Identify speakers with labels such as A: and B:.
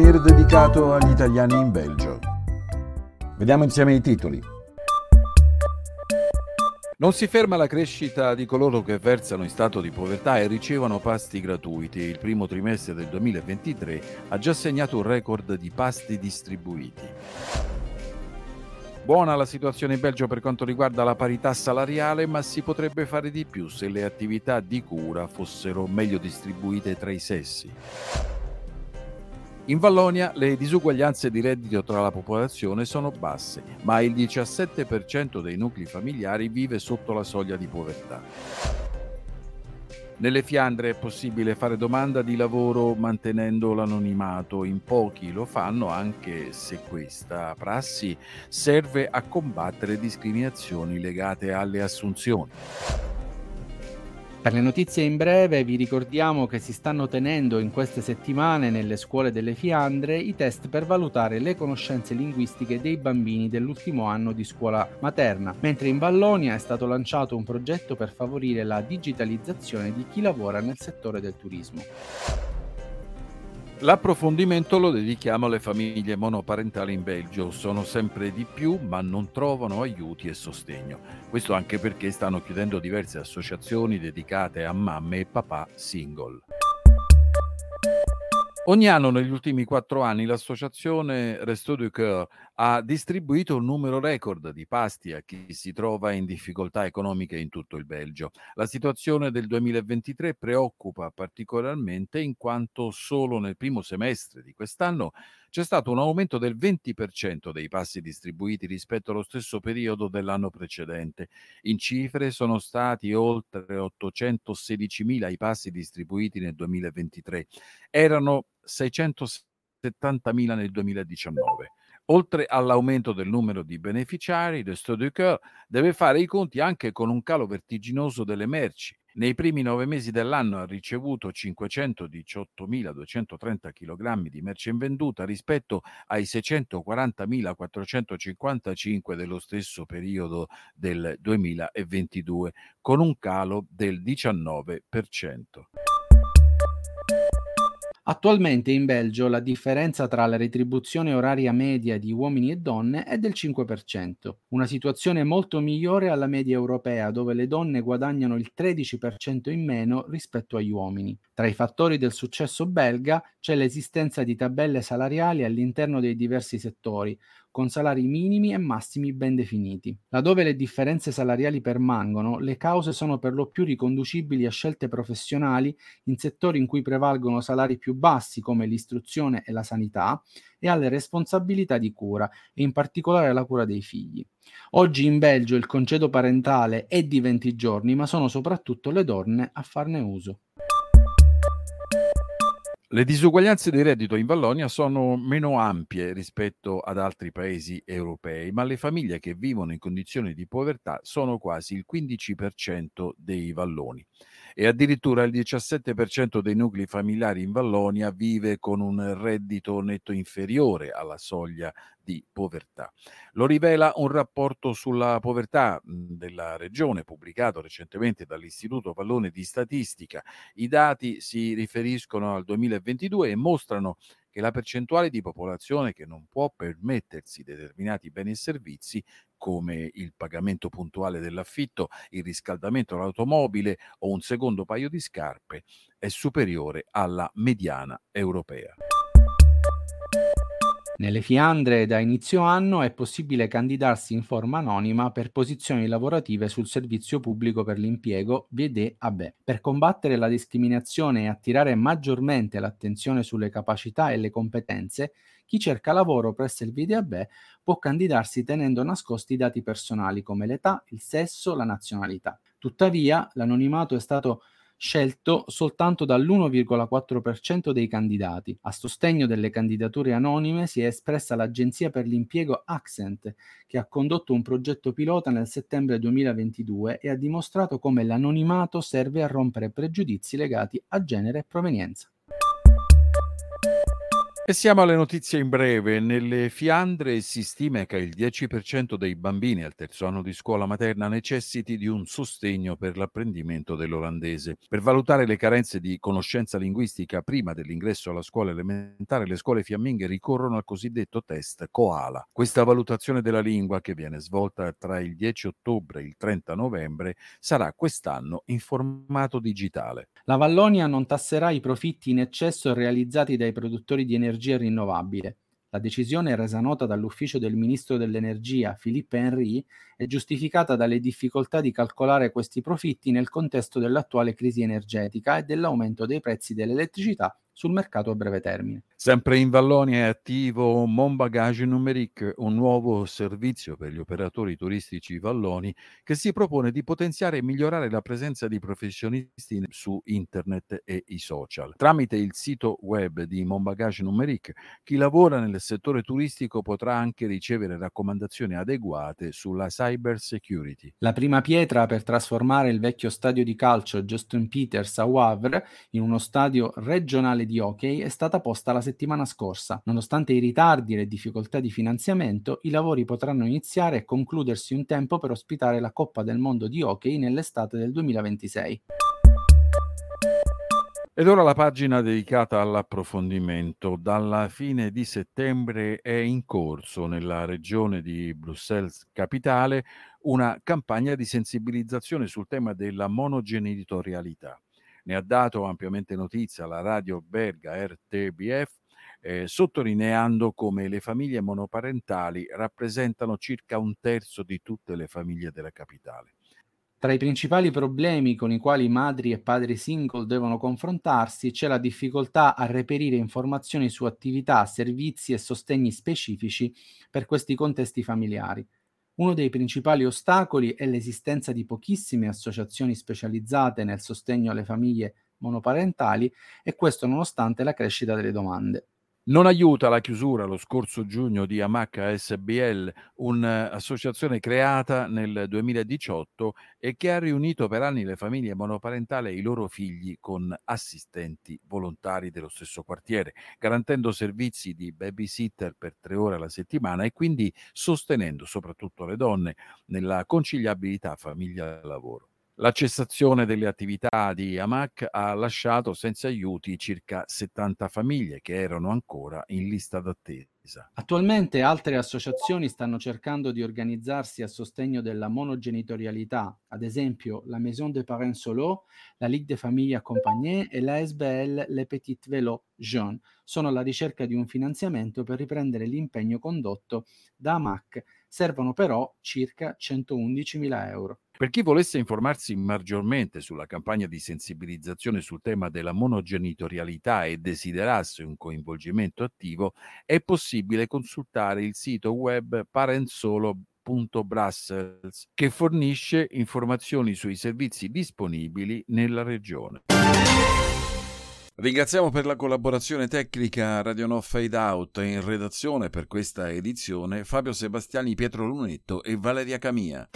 A: souvenir dedicato agli italiani in Belgio. Vediamo insieme i titoli.
B: Non si ferma la crescita di coloro che versano in stato di povertà e ricevono pasti gratuiti. Il primo trimestre del 2023 ha già segnato un record di pasti distribuiti. Buona la situazione in Belgio per quanto riguarda la parità salariale, ma si potrebbe fare di più se le attività di cura fossero meglio distribuite tra i sessi. In Vallonia le disuguaglianze di reddito tra la popolazione sono basse, ma il 17% dei nuclei familiari vive sotto la soglia di povertà. Nelle Fiandre è possibile fare domanda di lavoro mantenendo l'anonimato, in pochi lo fanno anche se questa prassi serve a combattere discriminazioni legate alle assunzioni.
C: Per le notizie in breve vi ricordiamo che si stanno tenendo in queste settimane nelle scuole delle Fiandre i test per valutare le conoscenze linguistiche dei bambini dell'ultimo anno di scuola materna, mentre in Vallonia è stato lanciato un progetto per favorire la digitalizzazione di chi lavora nel settore del turismo.
B: L'approfondimento lo dedichiamo alle famiglie monoparentali in Belgio. Sono sempre di più, ma non trovano aiuti e sostegno. Questo anche perché stanno chiudendo diverse associazioni dedicate a mamme e papà single. Ogni anno negli ultimi quattro anni l'associazione Resto du Coeur ha distribuito un numero record di pasti a chi si trova in difficoltà economiche in tutto il Belgio. La situazione del 2023 preoccupa particolarmente in quanto solo nel primo semestre di quest'anno c'è stato un aumento del 20% dei passi distribuiti rispetto allo stesso periodo dell'anno precedente. In cifre sono stati oltre 816.000 i passi distribuiti nel 2023. Erano 670.000 nel 2019. Oltre all'aumento del numero di beneficiari, le Stade Coeur deve fare i conti anche con un calo vertiginoso delle merci. Nei primi nove mesi dell'anno ha ricevuto 518.230 kg di merce invenduta rispetto ai 640.455 dello stesso periodo del 2022, con un calo del 19%.
C: Attualmente in Belgio la differenza tra la retribuzione oraria media di uomini e donne è del 5%, una situazione molto migliore alla media europea dove le donne guadagnano il 13% in meno rispetto agli uomini. Tra i fattori del successo belga c'è l'esistenza di tabelle salariali all'interno dei diversi settori, con salari minimi e massimi ben definiti. Laddove le differenze salariali permangono, le cause sono per lo più riconducibili a scelte professionali in settori in cui prevalgono salari più bassi come l'istruzione e la sanità e alle responsabilità di cura e in particolare la cura dei figli. Oggi in Belgio il concedo parentale è di 20 giorni, ma sono soprattutto le donne a farne uso.
B: Le disuguaglianze di reddito in Vallonia sono meno ampie rispetto ad altri paesi europei, ma le famiglie che vivono in condizioni di povertà sono quasi il 15% dei valloni e addirittura il 17% dei nuclei familiari in Vallonia vive con un reddito netto inferiore alla soglia di povertà. Lo rivela un rapporto sulla povertà della regione pubblicato recentemente dall'Istituto Vallone di Statistica. I dati si riferiscono al 2022 e mostrano che la percentuale di popolazione che non può permettersi determinati beni e servizi come il pagamento puntuale dell'affitto, il riscaldamento dell'automobile o un secondo paio di scarpe è superiore alla mediana europea.
C: Nelle Fiandre da inizio anno è possibile candidarsi in forma anonima per posizioni lavorative sul servizio pubblico per l'impiego VD-AB. Per combattere la discriminazione e attirare maggiormente l'attenzione sulle capacità e le competenze, chi cerca lavoro presso il VD-AB può candidarsi tenendo nascosti i dati personali come l'età, il sesso, la nazionalità. Tuttavia, l'anonimato è stato scelto soltanto dall'1,4% dei candidati. A sostegno delle candidature anonime si è espressa l'agenzia per l'impiego Accent, che ha condotto un progetto pilota nel settembre 2022 e ha dimostrato come l'anonimato serve a rompere pregiudizi legati a genere e provenienza.
B: E siamo alle notizie in breve. Nelle Fiandre si stima che il 10% dei bambini al terzo anno di scuola materna necessiti di un sostegno per l'apprendimento dell'olandese. Per valutare le carenze di conoscenza linguistica prima dell'ingresso alla scuola elementare, le scuole fiamminghe ricorrono al cosiddetto test Koala. Questa valutazione della lingua, che viene svolta tra il 10 ottobre e il 30 novembre, sarà quest'anno in formato digitale.
C: La Vallonia non tasserà i profitti in eccesso realizzati dai produttori di energia energia rinnovabile. La decisione resa nota dall'ufficio del ministro dell'energia Philippe Henry è giustificata dalle difficoltà di calcolare questi profitti nel contesto dell'attuale crisi energetica e dell'aumento dei prezzi dell'elettricità sul mercato a breve termine.
B: Sempre in Vallonia è attivo Mon Bagage Numeric, un nuovo servizio per gli operatori turistici valloni che si propone di potenziare e migliorare la presenza di professionisti su internet e i social. Tramite il sito web di Mon Bagage Numeric, chi lavora nel settore turistico potrà anche ricevere raccomandazioni adeguate sulla cyber security.
C: La prima pietra per trasformare il vecchio stadio di calcio Justin Peters a Wavre in uno stadio regionale di hockey è stata posta la settimana scorsa. Nonostante i ritardi e le difficoltà di finanziamento, i lavori potranno iniziare e concludersi un tempo per ospitare la Coppa del Mondo di hockey nell'estate del 2026.
B: Ed ora la pagina dedicata all'approfondimento. Dalla fine di settembre è in corso nella regione di Bruxelles Capitale una campagna di sensibilizzazione sul tema della monogenitorialità. Ne ha dato ampiamente notizia la radio belga RTBF, eh, sottolineando come le famiglie monoparentali rappresentano circa un terzo di tutte le famiglie della capitale.
C: Tra i principali problemi con i quali madri e padri single devono confrontarsi c'è la difficoltà a reperire informazioni su attività, servizi e sostegni specifici per questi contesti familiari. Uno dei principali ostacoli è l'esistenza di pochissime associazioni specializzate nel sostegno alle famiglie monoparentali e questo nonostante la crescita delle domande.
B: Non aiuta la chiusura lo scorso giugno di Amac SBL, un'associazione creata nel 2018 e che ha riunito per anni le famiglie monoparentali e i loro figli con assistenti volontari dello stesso quartiere, garantendo servizi di babysitter per tre ore alla settimana e quindi sostenendo soprattutto le donne nella conciliabilità famiglia-lavoro. La cessazione delle attività di AMAC ha lasciato senza aiuti circa 70 famiglie che erano ancora in lista d'attesa.
C: Attualmente altre associazioni stanno cercando di organizzarsi a sostegno della monogenitorialità, ad esempio la Maison des Parents Solo, la Ligue des Familles Accompagnées e la SBL Les Petites Vélos Jeunes sono alla ricerca di un finanziamento per riprendere l'impegno condotto da AMAC. Servono però circa 111.000 euro.
B: Per chi volesse informarsi maggiormente sulla campagna di sensibilizzazione sul tema della monogenitorialità e desiderasse un coinvolgimento attivo, è possibile consultare il sito web parentsolo.brussels che fornisce informazioni sui servizi disponibili nella regione. Ringraziamo per la collaborazione tecnica Radio No Fade Out in redazione per questa edizione Fabio Sebastiani, Pietro Lunetto e Valeria Camia.